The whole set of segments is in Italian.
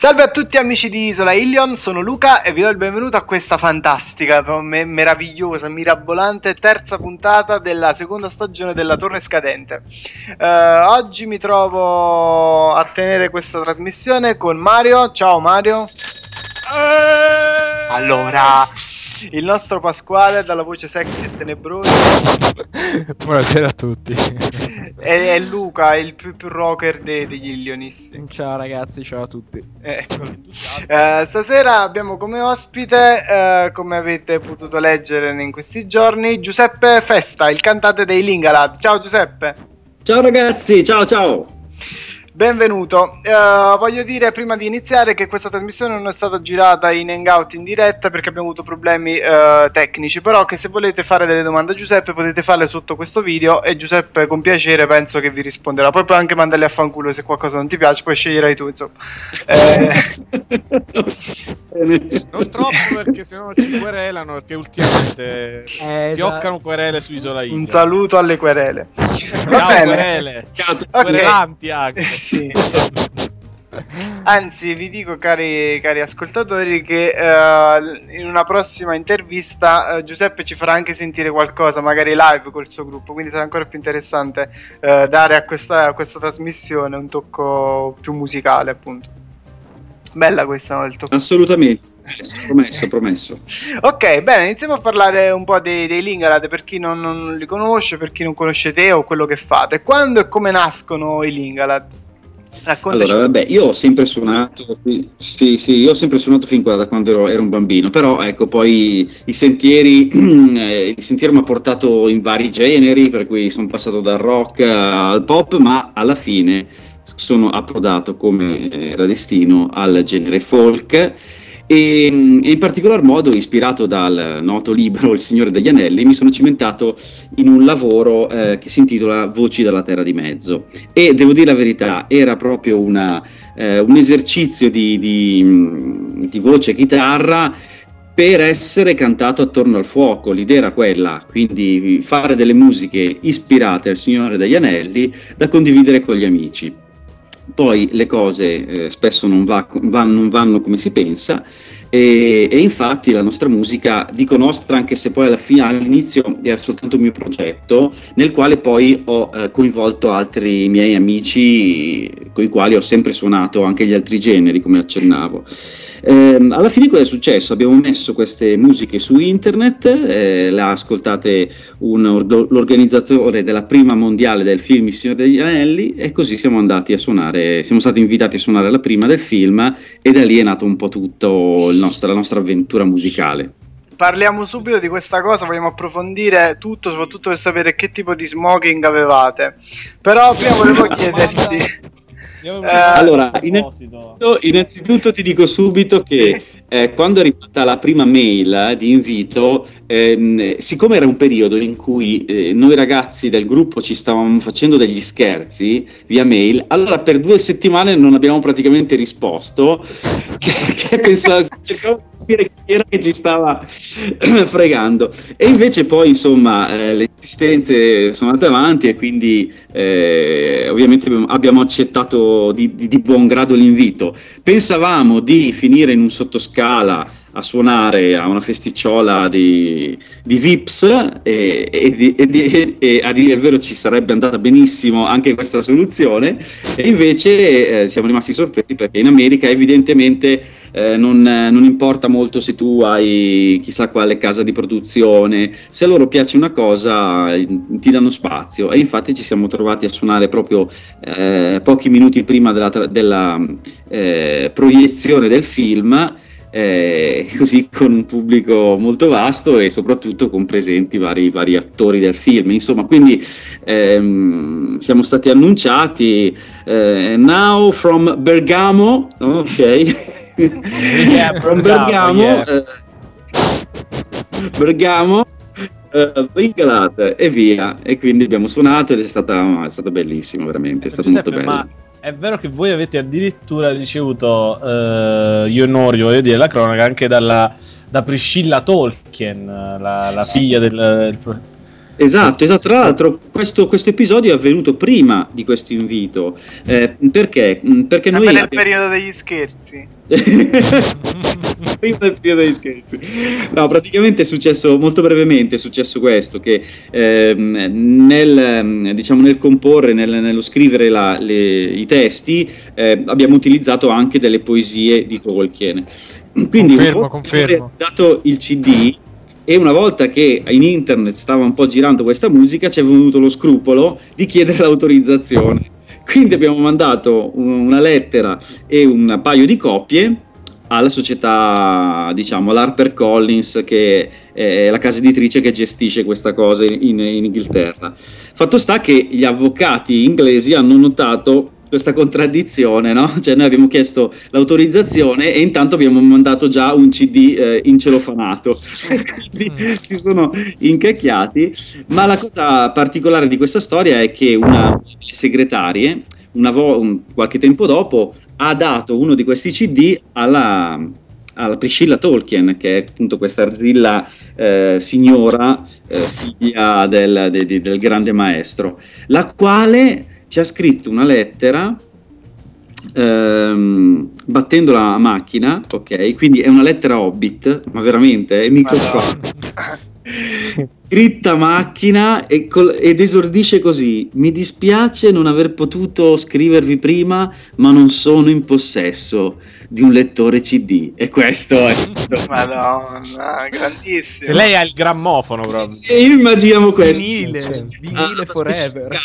Salve a tutti amici di Isola Ilion, sono Luca e vi do il benvenuto a questa fantastica, me- meravigliosa, mirabolante terza puntata della seconda stagione della Torre Scadente. Uh, oggi mi trovo a tenere questa trasmissione con Mario. Ciao Mario. Eh! Allora, il nostro Pasquale dalla voce sexy e tenebrosa. Buonasera a tutti. È, è Luca, il più, più rocker de, degli Illionisti. Ciao ragazzi, ciao a tutti. Ecco. Uh, stasera abbiamo come ospite, uh, come avete potuto leggere in questi giorni, Giuseppe Festa, il cantante dei Lingalad. Ciao Giuseppe. Ciao ragazzi, ciao ciao. Benvenuto. Uh, voglio dire prima di iniziare che questa trasmissione non è stata girata in hangout in diretta perché abbiamo avuto problemi uh, tecnici, però che se volete fare delle domande a Giuseppe potete farle sotto questo video e Giuseppe con piacere penso che vi risponderà. Poi puoi anche mandarli a fanculo se qualcosa non ti piace, poi sceglierai tu, insomma. Eh... non troppo perché sennò ci querelano perché ultimamente eh, fioccano querele su Isola India. Un saluto alle querele. Ciao querele. Ciao okay. querelanti anche sì. Anzi, vi dico, cari, cari ascoltatori, che uh, in una prossima intervista uh, Giuseppe ci farà anche sentire qualcosa, magari live col suo gruppo. Quindi sarà ancora più interessante uh, dare a questa, a questa, trasmissione un tocco più musicale, appunto. Bella questa, no? Il tocco. Assolutamente. Promesso, promesso. ok, bene, iniziamo a parlare un po' dei, dei Lingalad per chi non, non, li conosce, per chi non conosce te o quello che fate. Quando e come nascono i Lingalad? Raccontaci. Allora, vabbè, io ho sempre suonato, sì, sì, io ho sempre suonato fin da quando ero, ero un bambino, però ecco, poi i sentieri, eh, il sentiero mi ha portato in vari generi, per cui sono passato dal rock al pop, ma alla fine sono approdato come era destino al genere folk e in particolar modo, ispirato dal noto libro Il Signore degli Anelli, mi sono cimentato in un lavoro eh, che si intitola Voci dalla Terra di Mezzo. E devo dire la verità, era proprio una, eh, un esercizio di, di, di voce chitarra per essere cantato attorno al fuoco. L'idea era quella, quindi fare delle musiche ispirate al Signore degli Anelli da condividere con gli amici poi le cose eh, spesso non, va, va, non, vanno come si pensa e, e, infatti la nostra musica, dico nostra anche se poi alla fine, all'inizio era soltanto un mio progetto nel quale poi ho eh, coinvolto altri miei amici con i quali ho sempre suonato anche gli altri generi come accennavo. Eh, alla fine cosa è successo? Abbiamo messo queste musiche su internet, eh, le ha ascoltate un, l'organizzatore della prima mondiale del film Il Signore degli Anelli e così siamo andati a suonare, siamo stati invitati a suonare la prima del film e da lì è nato un po' tutto nostro, la nostra avventura musicale parliamo subito di questa cosa, vogliamo approfondire tutto, soprattutto per sapere che tipo di smoking avevate. Però prima volevo chiederti eh, allora, innanzitutto, innanzitutto, ti dico subito che eh, quando è arrivata la prima mail eh, di invito, ehm, siccome era un periodo in cui eh, noi ragazzi del gruppo ci stavamo facendo degli scherzi via mail, allora per due settimane non abbiamo praticamente risposto, che, che pensavo, cercavo capire chi era che ci stava fregando. E invece poi, insomma, eh, le esistenze sono andate avanti e quindi eh, ovviamente abbiamo accettato di, di, di buon grado l'invito. Pensavamo di finire in un sottoscala a suonare a una festicciola di, di Vips e, e, e, e, a dire il vero ci sarebbe andata benissimo anche questa soluzione e invece eh, siamo rimasti sorpresi perché in America evidentemente eh, non, non, importa molto se tu hai chissà quale casa di produzione, se a loro piace una cosa ti danno spazio e infatti ci siamo trovati a suonare proprio eh, pochi minuti prima della, della eh, proiezione del film eh, così con un pubblico molto vasto e soprattutto con presenti vari, vari attori del film. Insomma, quindi ehm, siamo stati annunciati eh, now from Bergamo, ok? yeah, Bergamo, yeah. eh, Bergamo uh, e via e quindi abbiamo suonato ed è stata, è stata bellissimo veramente è stato Giuseppe, molto bello ma è vero che voi avete addirittura ricevuto, eh, io onori, voglio dire, la cronaca anche dalla, da Priscilla Tolkien, la, la sì. figlia del, del Esatto, esatto. Tra l'altro questo, questo, episodio è avvenuto prima di questo invito. Eh, perché? Mm, perché noi... nel abbiamo... periodo degli scherzi. prima del periodo degli scherzi. No, praticamente è successo, molto brevemente, è successo questo, che eh, nel, diciamo, nel comporre, nel, nello scrivere la, le, i testi, eh, abbiamo utilizzato anche delle poesie di Tolkien. Quindi, confermo, confermo. dato il CD, e una volta che in internet stava un po' girando questa musica ci è venuto lo scrupolo di chiedere l'autorizzazione. Quindi abbiamo mandato una lettera e un paio di copie alla società, diciamo, all'Harper Collins, che è la casa editrice che gestisce questa cosa in, in Inghilterra. Fatto sta che gli avvocati inglesi hanno notato questa contraddizione, no? Cioè noi abbiamo chiesto l'autorizzazione e intanto abbiamo mandato già un CD eh, incelofanato, quindi si sono incacchiati, ma la cosa particolare di questa storia è che una delle segretarie, vo- un, qualche tempo dopo, ha dato uno di questi CD alla, alla Priscilla Tolkien, che è appunto questa arzilla eh, signora, eh, figlia del, de, de, del grande maestro, la quale ci ha scritto una lettera ehm, battendo la macchina, ok? Quindi è una lettera Hobbit, ma veramente è microscopica. Scritta macchina e col- ed esordisce così: Mi dispiace non aver potuto scrivervi prima, ma non sono in possesso di un lettore CD. E questo è. Madonna, grandissimo. Cioè, lei ha il grammofono proprio. Sì, io immaginiamo questo. Vinile, vinile forever.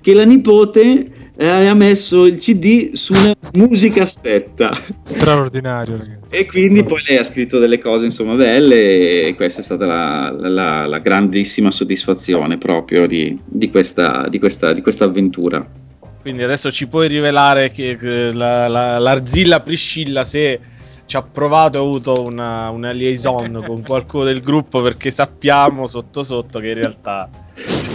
Che la nipote eh, ha messo il CD su una musicassetta. Straordinario. Ragazzi. E quindi poi lei ha scritto delle cose insomma belle e questa è stata la, la, la grandissima soddisfazione proprio di, di, questa, di, questa, di questa avventura. Quindi adesso ci puoi rivelare che, che la, la, l'Arzilla Priscilla se ci ha provato, ha avuto una, una liaison con qualcuno del gruppo perché sappiamo sotto sotto che in realtà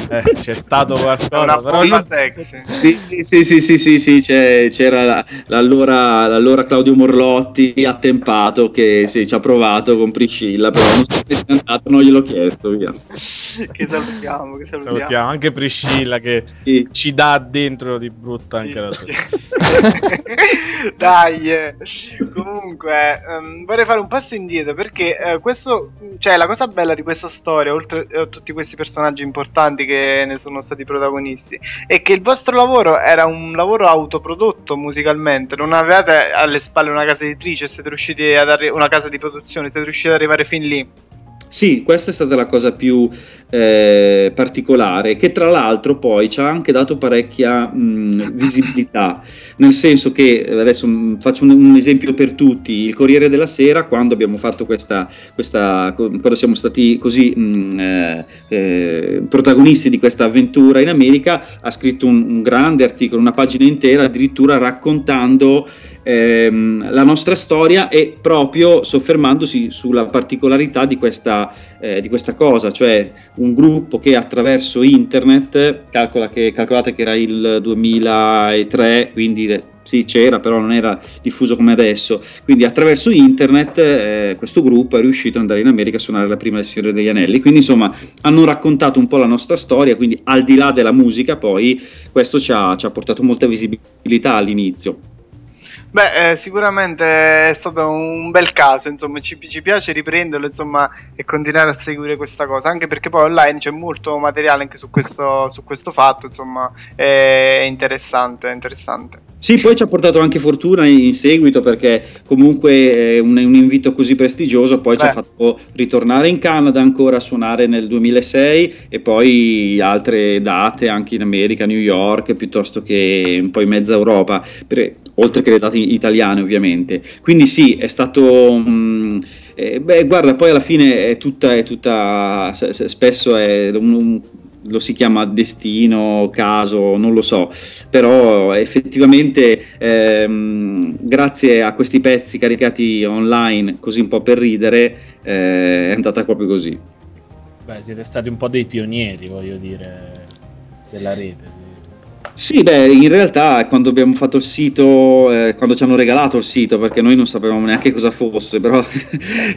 eh, c'è stato qualcosa. Però non... sex. Sì, sì, sì, sì, sì, sì c'era l'allora, l'allora, Claudio Morlotti attempato che sì, ci ha provato con Priscilla, però non so se è andato, non gliel'ho chiesto, via. che salutiamo, che salutiamo. salutiamo. anche Priscilla che sì. ci dà dentro di brutta anche la sua. Dai, eh. comunque um, vorrei fare un passo indietro perché uh, questo, cioè la cosa bella di questa storia, oltre a tutti questi personaggi importanti che ne sono stati protagonisti, è che il vostro lavoro era un lavoro autoprodotto musicalmente, non avevate alle spalle una casa editrice, siete riusciti ad arrivare una casa di produzione, siete riusciti ad arrivare fin lì. Sì, questa è stata la cosa più eh, particolare, che tra l'altro poi ci ha anche dato parecchia mh, visibilità, nel senso che, eh, adesso mh, faccio un, un, esempio per tutti, il Corriere della Sera, quando abbiamo fatto questa, questa quando siamo stati così mh, eh, eh, protagonisti di questa avventura in America, ha scritto un, un grande articolo, una pagina intera, addirittura raccontando ehm, la nostra storia e proprio soffermandosi sulla particolarità di questa, eh, di questa cosa, cioè un gruppo che attraverso internet, che, calcolate che era il 2003, quindi sì c'era però non era diffuso come adesso. Quindi attraverso internet eh, questo gruppo è riuscito ad andare in America a suonare la prima del Signore degli Anelli. Quindi insomma hanno raccontato un po' la nostra storia quindi al di là della musica poi questo ci ha, ci ha portato molta visibilità all'inizio Beh, eh, sicuramente è stato un bel caso, insomma, ci, ci, piace riprenderlo, insomma, e continuare a seguire questa cosa, anche perché poi online c'è molto materiale anche su questo, su questo fatto, insomma, è interessante, è interessante. Sì, poi ci ha portato anche fortuna in seguito perché comunque un, un invito così prestigioso poi Beh. ci ha fatto ritornare in Canada ancora a suonare nel 2006 e poi altre date anche in America, New York, piuttosto che un po' in mezza Europa, per, oltre che le date italiane ovviamente. Quindi sì, è stato... Mh, eh, beh, guarda, poi alla fine è tutta, è tutta spesso è un, un lo si chiama destino, caso, non lo so, però effettivamente ehm, grazie a questi pezzi caricati online, così un po' per ridere, eh, è andata proprio così. Beh, siete stati un po' dei pionieri, voglio dire, della rete. Sì, beh, in realtà quando abbiamo fatto il sito, eh, quando ci hanno regalato il sito, perché noi non sapevamo neanche cosa fosse, però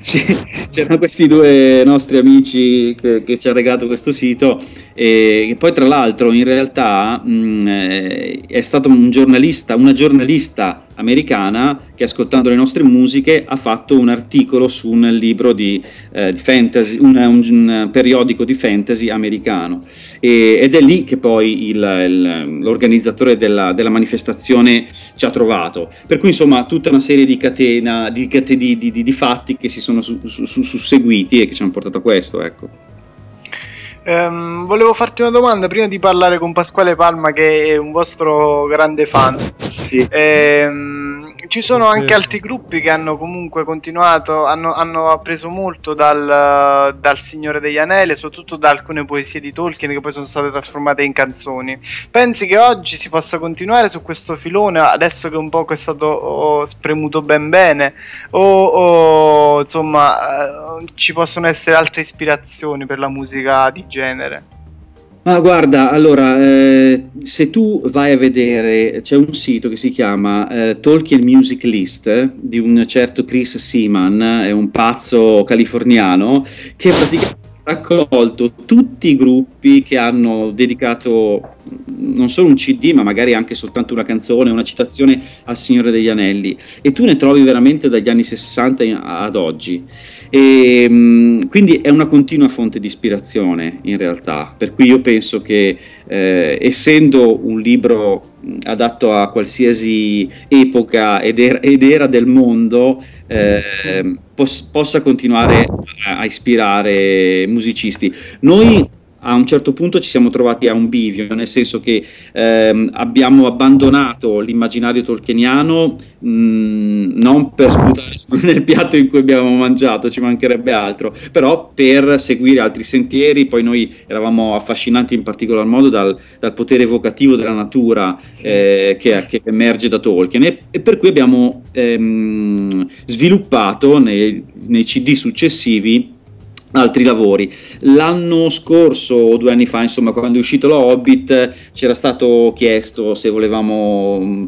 c'erano questi due nostri amici che, che, ci hanno regalato questo sito. E, e poi tra l'altro in realtà mh, mm, eh, è stato un giornalista, una giornalista americana che ascoltando le nostre musiche ha fatto un articolo su un libro di, eh, di fantasy, un, un, un, periodico di fantasy americano e, ed è lì che poi il, il, l'organizzatore della, della, manifestazione ci ha trovato. Per cui insomma tutta una serie di catena di, di, fatti che si sono su, su, su, susseguiti e che ci hanno portato a questo. Ecco. Um, volevo farti una domanda prima di parlare con Pasquale Palma, che è un vostro grande fan. sì. Um, ci sono anche altri gruppi che hanno comunque continuato, hanno, hanno appreso molto dal, dal, Signore degli Anelli, soprattutto da alcune poesie di Tolkien che poi sono state trasformate in canzoni. Pensi che oggi si possa continuare su questo filone, adesso che un po' è stato oh, spremuto ben bene, o, o insomma eh, ci possono essere altre ispirazioni per la musica di genere? Ma guarda, allora, eh, se tu vai a vedere, c'è un sito che si chiama eh, Tolkien Music List di un certo Chris Seaman, è un pazzo californiano, che praticamente raccolto tutti i gruppi che hanno dedicato non solo un CD, ma magari anche soltanto una canzone, una citazione al Signore degli Anelli. E tu ne trovi veramente dagli anni 60 ad oggi. E, mm, quindi è una continua fonte di ispirazione in realtà. Per cui io penso che eh, essendo un libro mm, adatto a qualsiasi epoca ed era, ed era del mondo, eh, possa continuare a, ispirare musicisti. Noi a un certo punto ci siamo trovati a un bivio, nel senso che ehm, abbiamo abbandonato l'immaginario tolkieniano mh, non per sputare nel piatto in cui abbiamo mangiato, ci mancherebbe altro, però per seguire altri sentieri, poi noi eravamo affascinati in particolar modo dal, dal potere evocativo della natura eh, che, che, emerge da Tolkien. E, e per cui abbiamo ehm, sviluppato nei, nei CD successivi altri lavori. L'anno scorso o due anni fa, insomma, quando è uscito lo Hobbit, ci era stato chiesto se volevamo mm,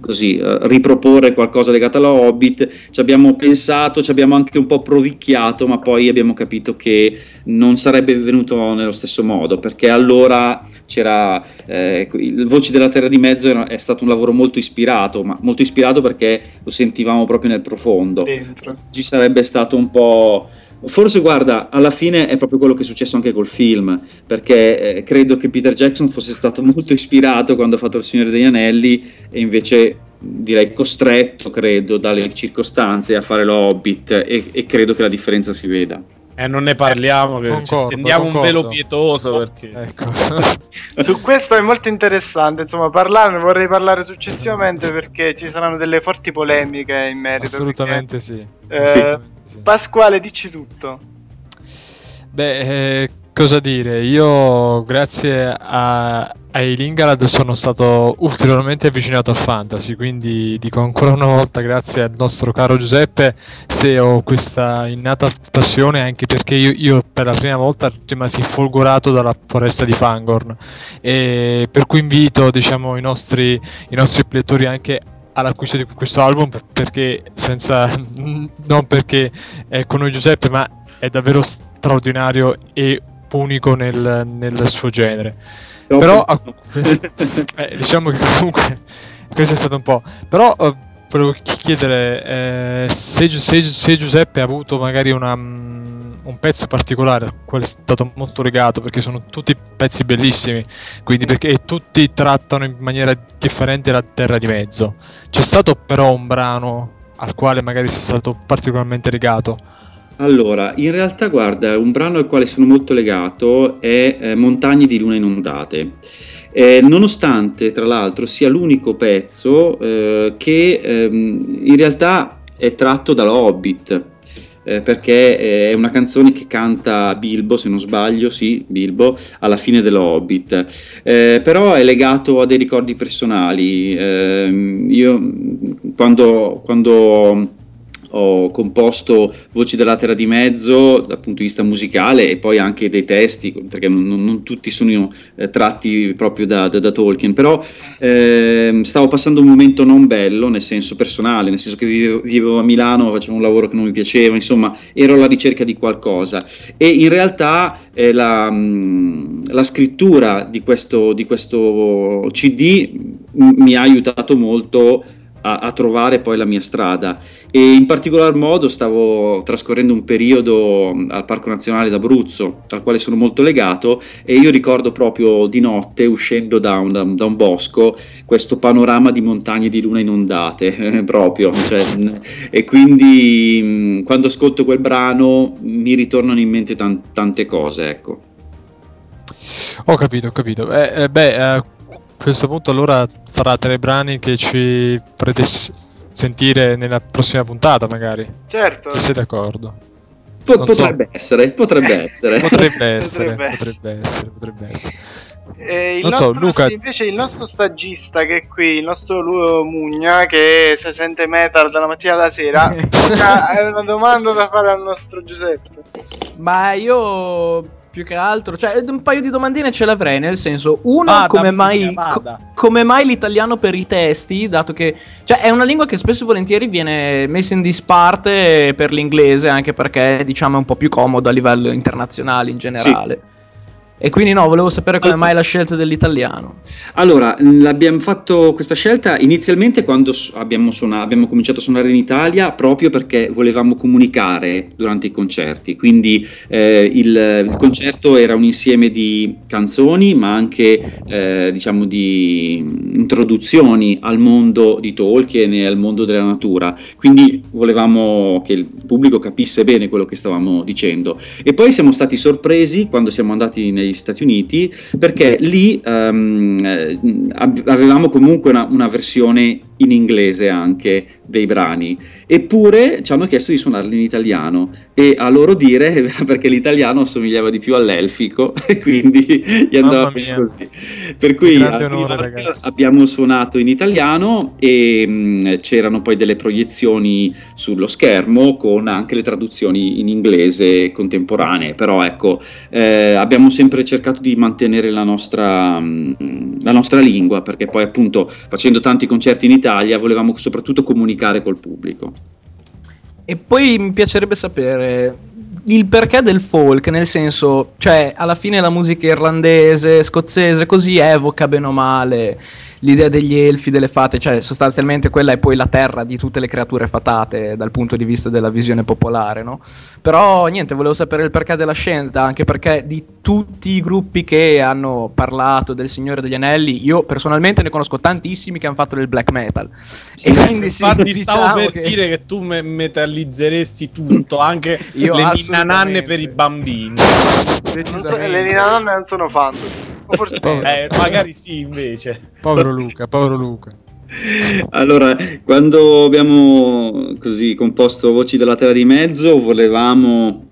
così eh, riproporre qualcosa legato allo Hobbit. Ci abbiamo pensato, ci abbiamo anche un po' provicchiato, ma poi abbiamo capito che non sarebbe venuto nello stesso modo, perché allora c'era eh, il Voci della Terra di Mezzo era, è stato un lavoro molto ispirato, ma molto ispirato perché lo sentivamo proprio nel profondo. Dentro. Ci sarebbe stato un po' Forse guarda, alla fine è proprio quello che è successo anche col film, perché eh, credo che Peter Jackson fosse stato molto ispirato quando ha fatto Il Signore degli Anelli e invece direi costretto, credo, dalle circostanze a fare lo Hobbit e, e credo che la differenza si veda. E eh, non ne parliamo, che concordo, ci stendiamo concordo. un velo pietoso perché... Ecco. Su questo è molto interessante, insomma, parlarne vorrei parlare successivamente perché ci saranno delle forti polemiche in merito. Assolutamente perché, sì. Eh, sì. Pasquale, dici tutto. Beh, eh, cosa dire? Io grazie a, ai Lingalad sono stato ulteriormente avvicinato al fantasy, quindi dico ancora una volta grazie al nostro caro Giuseppe se ho questa innata passione anche perché io, io per la prima volta rimasi folgorato dalla foresta di Fangorn e per cui invito diciamo, i, nostri, i nostri lettori anche all'acquisto di questo album perché senza non perché è con noi Giuseppe ma è davvero straordinario e unico nel, nel suo genere. Però eh, diciamo che comunque questo è stato un po'. Però eh, volevo chiedere eh, se, se, se, Giuseppe ha avuto magari una, mm, un pezzo particolare al quale è stato molto legato perché sono tutti pezzi bellissimi quindi perché tutti trattano in maniera differente la terra di mezzo. C'è stato però un brano al quale magari sei stato particolarmente legato allora, in realtà, guarda, un brano al quale sono molto legato è eh, Montagne di luna inondate. Eh, nonostante, tra l'altro, sia l'unico pezzo eh, che ehm, in realtà è tratto dalla Hobbit, eh, perché è una canzone che canta Bilbo, se non sbaglio, sì, Bilbo, alla fine dello Hobbit. Eh, però è legato a dei ricordi personali. Ehm, io quando, quando ho composto voci della terra di mezzo dal punto di vista musicale e poi anche dei testi, perché non, non tutti sono eh, tratti proprio da, da, da Tolkien, però eh, stavo passando un momento non bello, nel senso personale, nel senso che vivevo, vivevo, a Milano, facevo un lavoro che non mi piaceva, insomma ero alla ricerca di qualcosa. E in realtà eh, la, mh, la, scrittura di questo, di questo CD mi ha aiutato molto a, a, trovare poi la mia strada e in particolar modo stavo trascorrendo un periodo al Parco Nazionale d'Abruzzo al quale sono molto legato e io ricordo proprio di notte uscendo da un, da, un bosco questo panorama di montagne di luna inondate eh, proprio cioè, e quindi quando ascolto quel brano mi ritornano in mente tan- tante cose ecco ho capito, ho capito. Eh, eh, beh, a questo punto allora farà tre brani che ci farete sentire nella prossima puntata, magari. Certo. Se sei d'accordo. Po- potrebbe, so. essere, potrebbe essere, potrebbe essere. potrebbe essere, potrebbe essere. Eh, il nostro, so, Luca... invece il nostro stagista che è qui, il nostro Mugna che se sente metal dalla mattina alla sera, ha una domanda da fare al nostro Giuseppe. Ma io più che altro, cioè un paio di domandine ce l'avrei, nel senso, uno, vada, come, mai, co- come mai l'italiano per i testi, dato che, cioè è una lingua che spesso e volentieri viene messa in disparte per l'inglese, anche perché diciamo è un po' più comodo a livello internazionale in generale. Sì. E quindi no, volevo sapere come mai la scelta dell'italiano. Allora, abbiamo fatto questa scelta inizialmente quando abbiamo, suonato, abbiamo, cominciato a suonare in Italia proprio perché volevamo comunicare durante i concerti. Quindi eh, il, il, concerto era un insieme di canzoni, ma anche eh, diciamo di introduzioni al mondo di Tolkien e al mondo della natura. Quindi volevamo che il pubblico capisse bene quello che stavamo dicendo. E poi siamo stati sorpresi quando siamo andati nei negli Stati Uniti perché lì um, avevamo comunque una, una versione in inglese anche dei brani, eppure ci hanno chiesto di suonarli in italiano e a loro dire era perché l'italiano assomigliava di più all'elfico e quindi gli andava bene così. Per cui onore, abbiamo suonato in italiano e mh, mm, c'erano poi delle proiezioni sullo schermo con anche le traduzioni in inglese contemporanee, però ecco, eh, abbiamo sempre cercato di mantenere la nostra, mh, mm, la nostra lingua perché poi appunto facendo tanti concerti in Italia Italia volevamo soprattutto comunicare col pubblico. E poi mi piacerebbe sapere il perché del folk, nel senso, cioè, alla fine la musica irlandese, scozzese, così evoca bene o male l'idea degli elfi, delle fate, cioè sostanzialmente quella è poi la terra di tutte le creature fatate dal punto di vista della visione popolare, no? Però niente, volevo sapere il perché della scelta, anche perché di tutti i gruppi che hanno parlato del Signore degli Anelli, io personalmente ne conosco tantissimi che hanno fatto del black metal. Sì, e quindi infatti sì, stavo diciamo per che... dire che tu me- metallizzeresti tutto, anche io le ninananne per i bambini. le ninananne non sono fantasy. Forse eh, magari sì, invece. Povero Luca, povero Luca. Allora, quando abbiamo così composto Voci della Terra di Mezzo, volevamo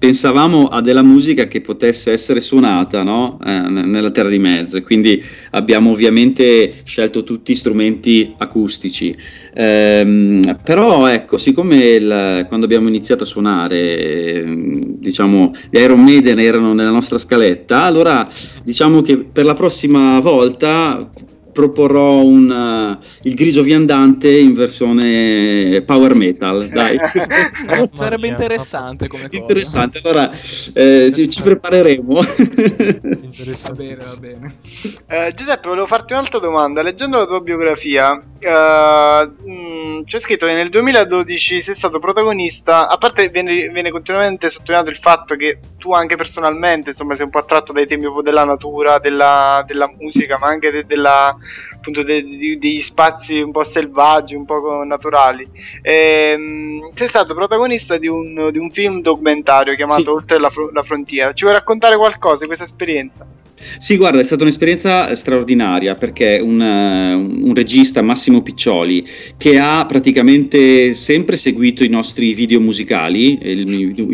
pensavamo a della musica che potesse essere suonata no? eh, nella terra di mezzo, quindi abbiamo ovviamente scelto tutti strumenti acustici. Ehm, però ecco, siccome il, quando abbiamo iniziato a suonare, diciamo, gli Iron Maiden erano nella nostra scaletta, allora diciamo che per la prossima volta proporrò un, uh, il grigio viandante in versione power metal. Dai. Sarebbe interessante come cosa. Interessante, allora eh, ci, ci, prepareremo. va bene, va bene. Eh, Giuseppe, volevo farti un'altra domanda. Leggendo la tua biografia, uh, mh, c'è scritto che nel 2012 sei stato protagonista, a parte viene, viene, continuamente sottolineato il fatto che tu anche personalmente insomma, sei un po' attratto dai temi della natura, della, della musica, ma anche de, della appunto de, de, degli spazi un po' selvaggi, un po' naturali. E, ehm, sei stato protagonista di un, di un film documentario chiamato sì. Oltre la, fr- la, frontiera. Ci vuoi raccontare qualcosa di questa esperienza? Sì, guarda, è stata un'esperienza straordinaria perché un, un, regista, Massimo Piccioli, che ha praticamente sempre seguito i nostri video musicali, i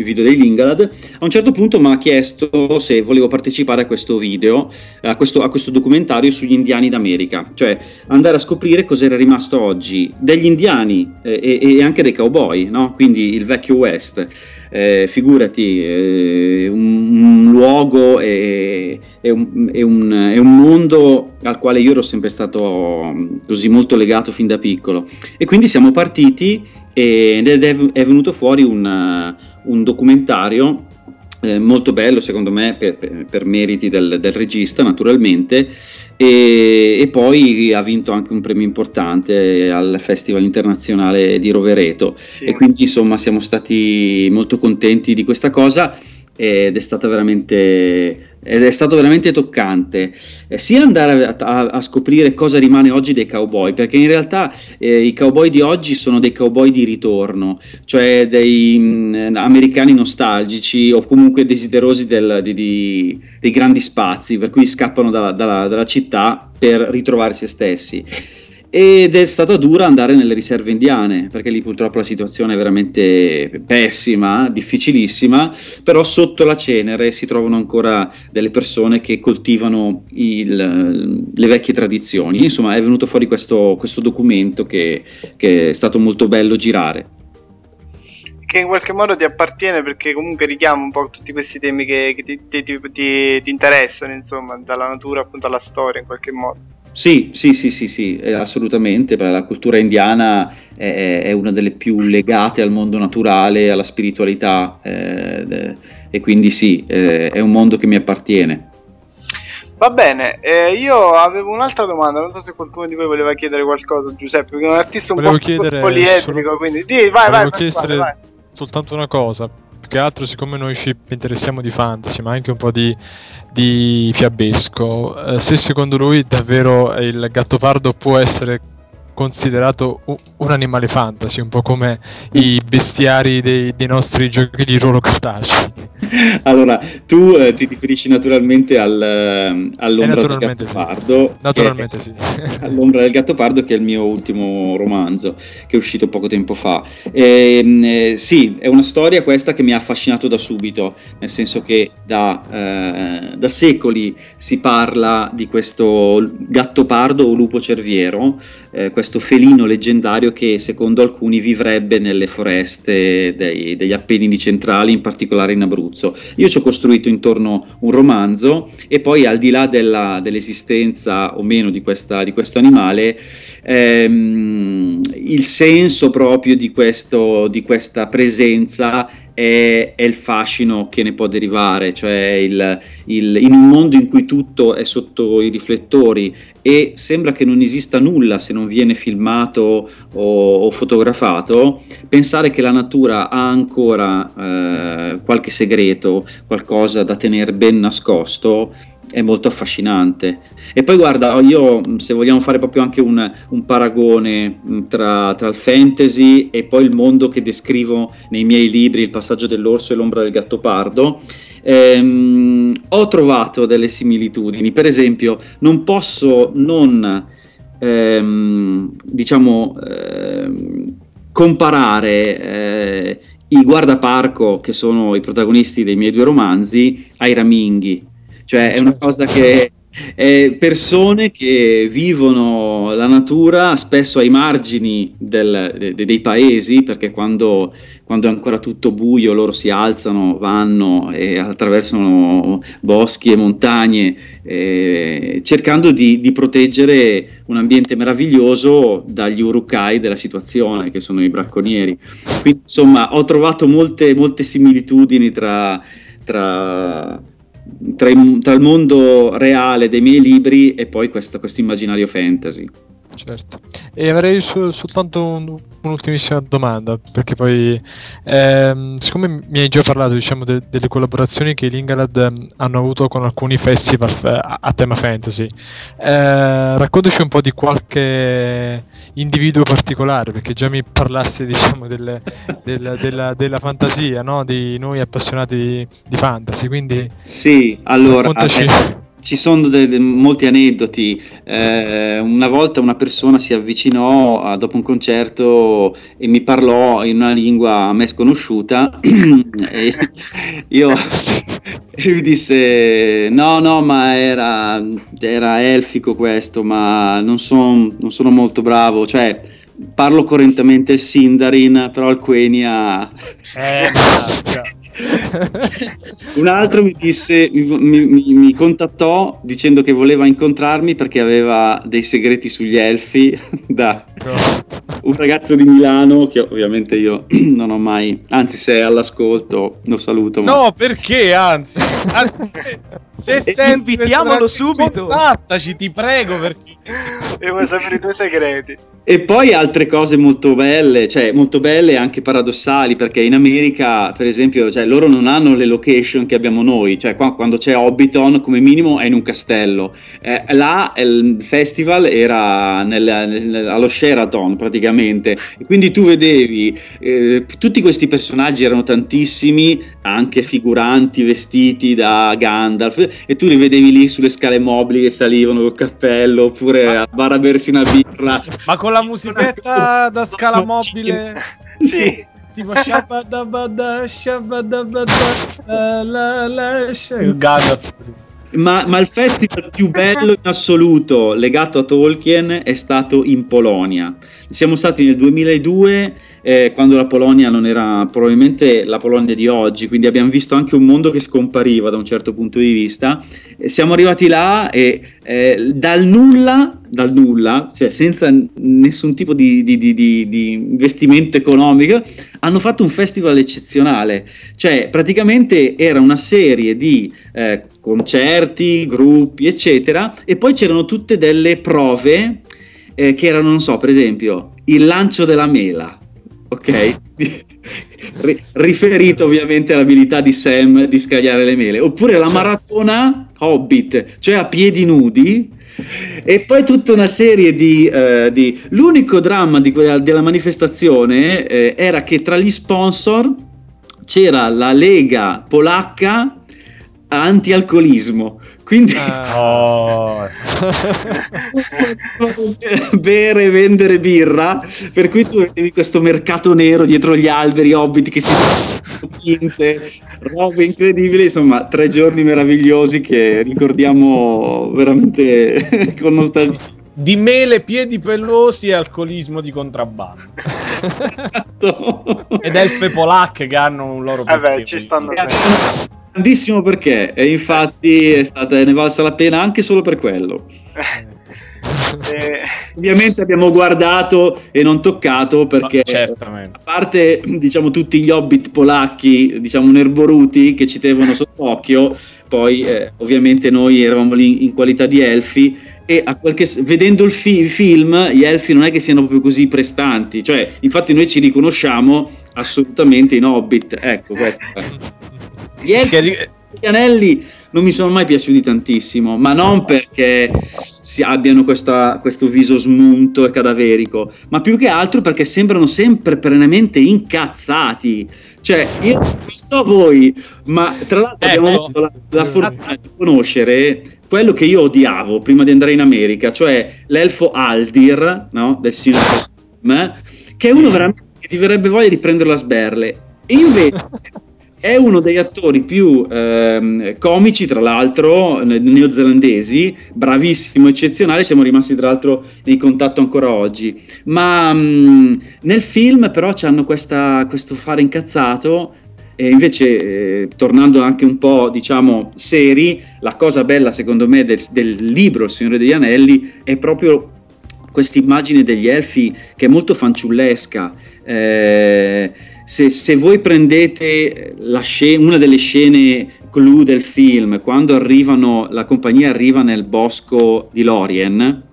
video dei Lingalad, a un certo punto mi ha chiesto se volevo partecipare a questo video, a questo, a questo documentario sugli indiani d'America, cioè andare a scoprire cosa era rimasto oggi degli indiani eh, e, e, anche dei cowboy, no? quindi il vecchio West eh, figurati, eh, un, un, luogo e, e, un, e, un, e, un, mondo al quale io ero sempre stato mm, così molto legato fin da piccolo. E quindi siamo partiti ed è, è venuto fuori un, un documentario eh, molto bello secondo me per, per, per meriti del, del, regista naturalmente. E, e, poi ha vinto anche un premio importante al Festival internazionale di Rovereto. Sì. e quindi insomma siamo stati molto contenti di questa cosa ed è stata veramente ed è stato veramente toccante. Eh, sia andare a, a, a, scoprire cosa rimane oggi dei cowboy perché in realtà eh, i cowboy di oggi sono dei cowboy di ritorno cioè dei mh, mm, americani nostalgici o comunque desiderosi del, di, di, dei grandi spazi per cui scappano dalla, dalla, dalla città per ritrovare se stessi ed è stata dura andare nelle riserve indiane perché lì purtroppo la situazione è veramente pessima, difficilissima, però sotto la cenere si trovano ancora delle persone che coltivano il, le vecchie tradizioni. Insomma, è venuto fuori questo, questo documento che, che è stato molto bello girare che in qualche modo ti appartiene perché comunque richiama un po' tutti questi temi che, che ti, ti, ti, ti, interessano, insomma, dalla natura appunto alla storia in qualche modo. Sì, sì, sì, sì, sì assolutamente. La cultura indiana è, è, una delle più legate al mondo naturale, alla spiritualità, eh, e quindi sì, eh, è un mondo che mi appartiene. Va bene, eh, io avevo un'altra domanda, non so se qualcuno di voi voleva chiedere qualcosa, Giuseppe, perché è un artista un Volevo po' poliedrico, solo... quindi Dì, vai, vai, Pasquale, vai. soltanto una cosa, più che altro siccome noi ci interessiamo di fantasy, ma anche un po' di di Fiabesco, eh, se secondo lui davvero il gattopardo può essere considerato un animale fantasy, un po' come i bestiari dei, dei nostri giochi di ruolo cartacei. Allora, tu eh, ti riferisci naturalmente al, eh, all'ombra eh, del gattopardo. Sì. Naturalmente sì. all'ombra del gattopardo che è il mio ultimo romanzo, che è uscito poco tempo fa. E, ehm, eh, sì, è una storia questa che mi ha affascinato da subito, nel senso che da, eh, da secoli si parla di questo gattopardo o lupo cerviero, eh, questo felino leggendario che secondo alcuni vivrebbe nelle foreste dei, degli Appennini centrali, in particolare in Abruzzo. Io ci ho costruito intorno un romanzo e poi al di là della, dell'esistenza o meno di, questa, di questo animale, ehm, il senso proprio di, questo, di questa presenza è, è, il fascino che ne può derivare, cioè il, il, in un mondo in cui tutto è sotto i riflettori e sembra che non esista nulla se non viene filmato o, o fotografato, pensare che la natura ha ancora eh, qualche segreto, qualcosa da tenere ben nascosto, è molto affascinante. E poi guarda, io se vogliamo fare proprio anche un, un paragone tra, tra, il fantasy e poi il mondo che descrivo nei miei libri, Il passaggio dell'orso e l'ombra del gattopardo, ehm, ho trovato delle similitudini. Per esempio, non posso non, ehm, diciamo, ehm, comparare eh, i guardaparco, che sono i protagonisti dei miei due romanzi, ai raminghi cioè è una cosa che persone che vivono la natura spesso ai margini del, de, dei paesi, perché quando, quando, è ancora tutto buio loro si alzano, vanno e attraversano boschi e montagne, eh, cercando di, di, proteggere un ambiente meraviglioso dagli urukai della situazione, che sono i bracconieri. Quindi insomma ho trovato molte, molte similitudini tra... tra tra, tra, il mondo reale dei miei libri e poi questo, questo immaginario fantasy. Certo, e avrei su, soltanto un, un'ultimissima domanda, perché poi, ehm, siccome mi hai già parlato diciamo, de, delle collaborazioni che i Lingalad ehm, hanno avuto con alcuni festival a, a, tema fantasy, eh, raccontaci un po' di qualche individuo particolare, perché già mi parlassi diciamo, del, del, della, della, fantasia, no? di noi appassionati di, di fantasy, quindi... Sì, allora... Raccontaci... Eh, ci sono de- de- molti aneddoti. Eh, una volta una persona si avvicinò a, dopo un concerto e mi parlò in una lingua a me sconosciuta e io e mi disse no no ma era, era elfico questo ma non, son, non sono molto bravo cioè parlo correntemente il Sindarin però il Quenya Eh, un altro mi disse, mi, mi, mi, contattò dicendo che voleva incontrarmi perché aveva dei segreti sugli elfi da un ragazzo di Milano che ovviamente io non ho mai, anzi se è all'ascolto lo saluto. Ma... No, perché anzi, anzi se, se senti invitiamolo subito. Contattaci, ti prego perché devo sapere i tuoi segreti. E poi altre cose molto belle, cioè molto belle e anche paradossali, perché in America, per esempio, cioè, loro non hanno le location che abbiamo noi, cioè qua, quando c'è Hobbiton come minimo è in un castello. Eh, là il festival era nel, nel, allo Sheraton praticamente, e quindi tu vedevi eh, tutti questi personaggi erano tantissimi, anche figuranti vestiti da Gandalf, e tu li vedevi lì sulle scale mobili che salivano col cappello, oppure a bar a bersi una birra. Ma con la musichetta da scala mobile. Sì. Tipo shabadabada, shabadabada, la la la, Gandalf. Ma, ma, il festival più bello in assoluto legato a Tolkien è stato in Polonia. Siamo stati nel 2002 eh, quando la Polonia non era probabilmente la Polonia di oggi, quindi abbiamo visto anche un mondo che scompariva da un certo punto di vista. E siamo arrivati là e eh, dal nulla, dal nulla, cioè senza nessun tipo di, di, di, di, investimento economico, hanno fatto un festival eccezionale. Cioè praticamente era una serie di eh, concerti, gruppi, eccetera, e poi c'erano tutte delle prove eh, che erano, non so, per esempio, il lancio della mela, ok? riferito ovviamente all'abilità di Sam di scagliare le mele, oppure la certo. maratona Hobbit, cioè a piedi nudi. E poi tutta una serie di... Eh, di... L'unico dramma di quella, della manifestazione eh, era che tra gli sponsor c'era la Lega polacca anti-alcolismo. Quindi oh. bere e vendere birra, per cui tu avevi questo mercato nero dietro gli alberi, hobbit che si pinte, robe incredibili, insomma, tre giorni meravigliosi che ricordiamo veramente con nostalgia di mele, piedi pellosi e alcolismo di contrabbando. Esatto. Ed elfe polacche che hanno un loro Eh ci stanno grandissimo perché e infatti è stata, ne valsa la pena anche solo per quello. Eh. Ovviamente abbiamo guardato e non toccato perché a parte diciamo tutti gli hobbit polacchi, diciamo nerboruti che ci tenevano sott'occhio, poi eh, ovviamente noi eravamo lì in qualità di elfi e qualche, vedendo il fi- film gli elfi non è che siano proprio così prestanti, cioè infatti noi ci riconosciamo assolutamente in hobbit, ecco questo. Gli elfi gli anelli non mi sono mai piaciuti tantissimo, ma non perché si abbiano questa, questo viso smunto e cadaverico, ma più che altro perché sembrano sempre perennemente incazzati. Cioè, io non so voi, ma tra l'altro ecco. abbiamo avuto la, la fortuna di conoscere quello che io odiavo prima di andare in America, cioè l'elfo Aldir, no? del Silver che è sì. uno veramente che ti verrebbe voglia di prendere la sberle. E invece è uno degli attori più ehm, comici, tra l'altro, neozelandesi, bravissimo, eccezionale. Siamo rimasti, tra l'altro, in contatto ancora oggi. Ma mh, mm, nel film, però, hanno questo fare incazzato. E invece, eh, tornando anche un po', diciamo, seri, la cosa bella, secondo me, del, del libro Il Signore degli Anelli è proprio questa immagine degli elfi che è molto fanciullesca. Eh, se, se voi prendete scena, una delle scene clou del film, quando arrivano, la compagnia arriva nel bosco di Lorien,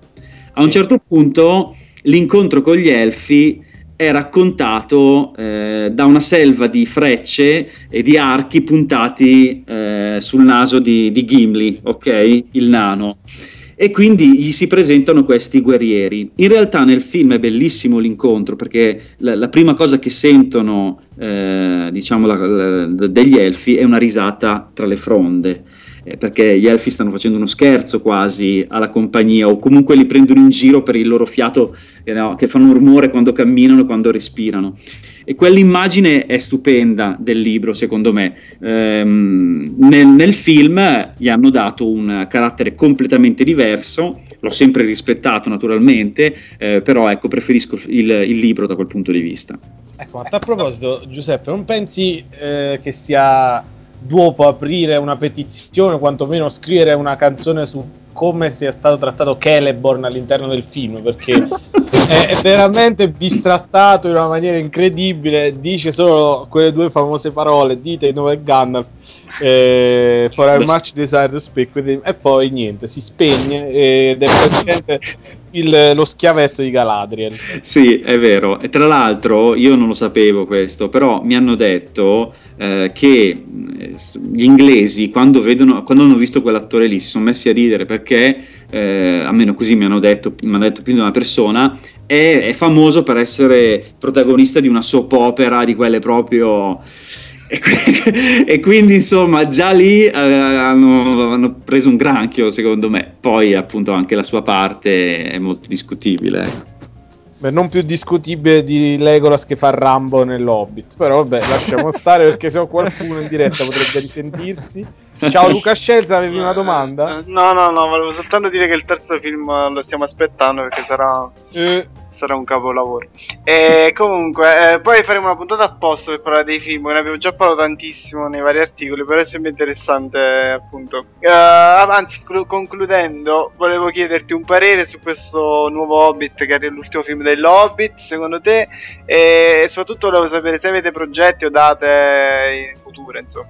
a un certo punto l'incontro con gli elfi è raccontato eh, da una selva di frecce e di archi puntati eh, sul naso di, di Gimli, ok? Il nano e quindi gli si presentano questi guerrieri. In realtà nel film è bellissimo l'incontro perché la, la prima cosa che sentono eh, diciamo la, la, degli elfi è una risata tra le fronde eh, perché gli elfi stanno facendo uno scherzo quasi alla compagnia o comunque li prendono in giro per il loro fiato eh, no, che fanno rumore quando camminano e quando respirano. E quell'immagine è stupenda del libro, secondo me. Ehm, nel, nel, film gli hanno dato un carattere completamente diverso, l'ho sempre rispettato naturalmente, eh, però ecco, preferisco il, il, libro da quel punto di vista. Ecco, a proposito, Giuseppe, non pensi eh, che sia dopo aprire una petizione o quantomeno scrivere una canzone su come sia stato trattato Celeborn all'interno del film perché è, veramente bistrattato in una maniera incredibile dice solo quelle due famose parole dite il nome Gandalf eh, for our much desire to speak with e poi niente si spegne ed è praticamente il, lo schiavetto di Galadriel. Sì è vero. E tra l'altro io non lo sapevo questo però mi hanno detto eh, che eh, gli inglesi quando, vedono, quando hanno visto quell'attore lì si sono messi a ridere perché, eh, almeno così mi hanno detto, mi hanno detto più di una persona, è, è, famoso per essere protagonista di una soap opera di quelle proprio... E, e quindi insomma già lì eh, hanno, hanno, preso un granchio secondo me poi appunto anche la sua parte è molto discutibile Beh, non più discutibile di Legolas che fa Rambo nell'Hobbit. Però vabbè, lasciamo stare perché se ho qualcuno in diretta potrebbe risentirsi. Ciao Luca Scelza, avevi una domanda? No, no, no, volevo soltanto dire che il terzo film lo stiamo aspettando perché sarà... Eh sarà un capolavoro. E comunque, eh, poi faremo una puntata apposta per parlare dei film, ne abbiamo già parlato tantissimo nei vari articoli, però è sempre interessante, appunto. Uh, anzi, cl- concludendo, volevo chiederti un parere su questo nuovo Hobbit, che è l'ultimo film dell'Hobbit, secondo te, e soprattutto volevo sapere se avete progetti o date in futuro, insomma.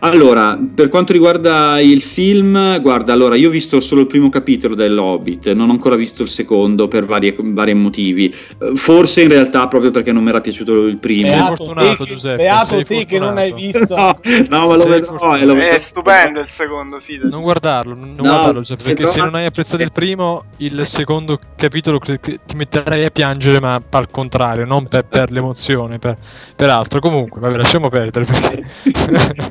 Allora, per quanto riguarda il film, guarda, allora io ho visto solo il primo capitolo dell'Hobbit, non ho ancora visto il secondo per varie, vari motivi. Eh, forse in realtà proprio perché non mi era piaciuto il primo. Beato te, che, Giuseppe, beato te che non hai visto. no, no ma lo vedrò. Lo è stupendo il secondo, fidati. Non guardarlo, non no, guardarlo, Giuseppe, perché se non hai apprezzato il primo, il secondo capitolo ti metterai a piangere, ma al contrario, non per, per l'emozione, per, per altro. Comunque, vabbè, lasciamo perdere perché...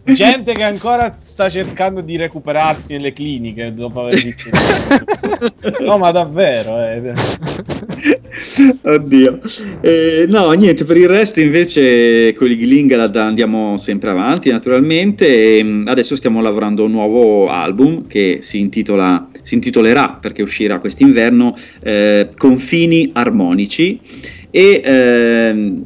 gente che ancora sta cercando di recuperarsi nelle cliniche dopo aver visto. no, ma davvero. Eh. Oddio. Eh, no, niente, per il resto invece con i Glingalad andiamo sempre avanti naturalmente. E mm, adesso stiamo lavorando a un nuovo album che si, intitola, si intitolerà, perché uscirà quest'inverno, eh, Confini Armonici. E ehm,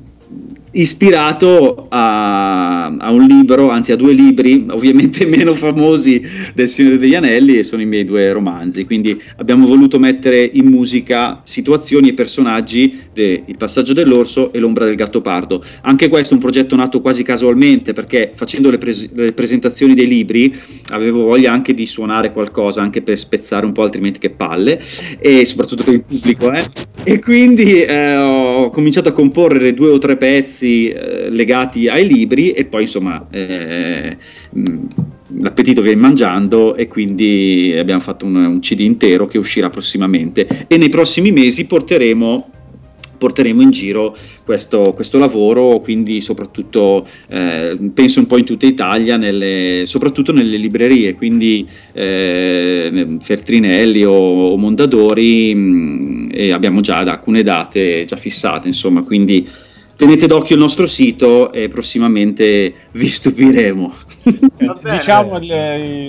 ispirato a, a, un libro, anzi a due libri, ovviamente meno famosi del Signore degli Anelli, e sono i miei due romanzi. Quindi abbiamo voluto mettere in musica situazioni e personaggi de Il passaggio dell'orso e l'ombra del gatto pardo. Anche questo è un progetto nato quasi casualmente, perché facendo le, pres le presentazioni dei libri avevo voglia anche di suonare qualcosa, anche per spezzare un po', altrimenti che palle, e soprattutto per il pubblico. Eh? E quindi eh, ho cominciato a comporre due o tre pezzi pezzi eh, legati ai libri e poi insomma eh, mh, l'appetito viene mangiando e quindi abbiamo fatto un, un, CD intero che uscirà prossimamente. E nei prossimi mesi porteremo porteremo in giro questo, questo lavoro, quindi soprattutto eh, penso un po' in tutta Italia, nelle, soprattutto nelle librerie, quindi eh, Fertrinelli o, o Mondadori mh, e abbiamo già alcune date già fissate, insomma, quindi tenete d'occhio il nostro sito e prossimamente vi stupiremo. diciamo il,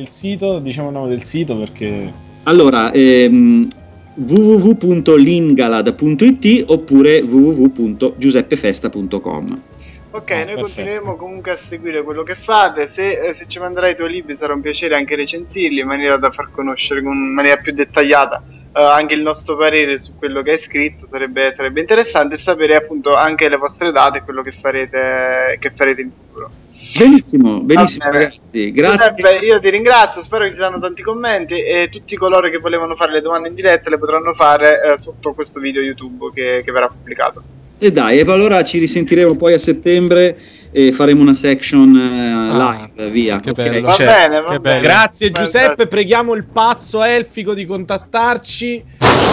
il, sito, diciamo il nome del sito perché... Allora, ehm, www.lingalad.it oppure www.giuseppefesta.com Ok, oh, noi perfetto. continueremo comunque a seguire quello che fate. Se, eh, se, ci manderai i tuoi libri sarà un piacere anche recensirli in maniera da far conoscere in maniera più dettagliata uh, anche il nostro parere su quello che hai scritto sarebbe, sarebbe, interessante sapere appunto anche le vostre date e quello che farete, che farete in futuro. Benissimo, benissimo ragazzi, grazie. Giuseppe, io ti ringrazio, spero che ci siano tanti commenti e tutti coloro che volevano fare le domande in diretta le potranno fare eh, sotto questo video YouTube che, che verrà pubblicato. E dai, e allora ci risentiremo poi a settembre e faremo una section uh, ah, live, via. Che okay. bello. Va bene, va bene. Grazie Giuseppe, preghiamo il pazzo elfico di contattarci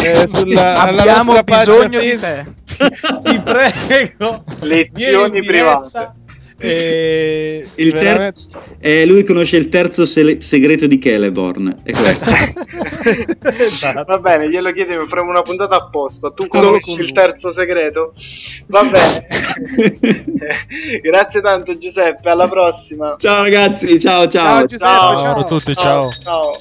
eh, sulla, Abbiamo bisogno di te. Ti prego. Lezioni private. E il veramente... terzo, eh, lui conosce il terzo se- segreto di Celeborn. È questo. esatto. Va bene, glielo chiedevo, faremo una puntata apposta. Tu conosci il terzo segreto? Va bene. Grazie tanto Giuseppe, alla prossima. Ciao ragazzi, ciao ciao. Ciao Giuseppe, ciao, ciao. ciao a tutti, ciao. ciao.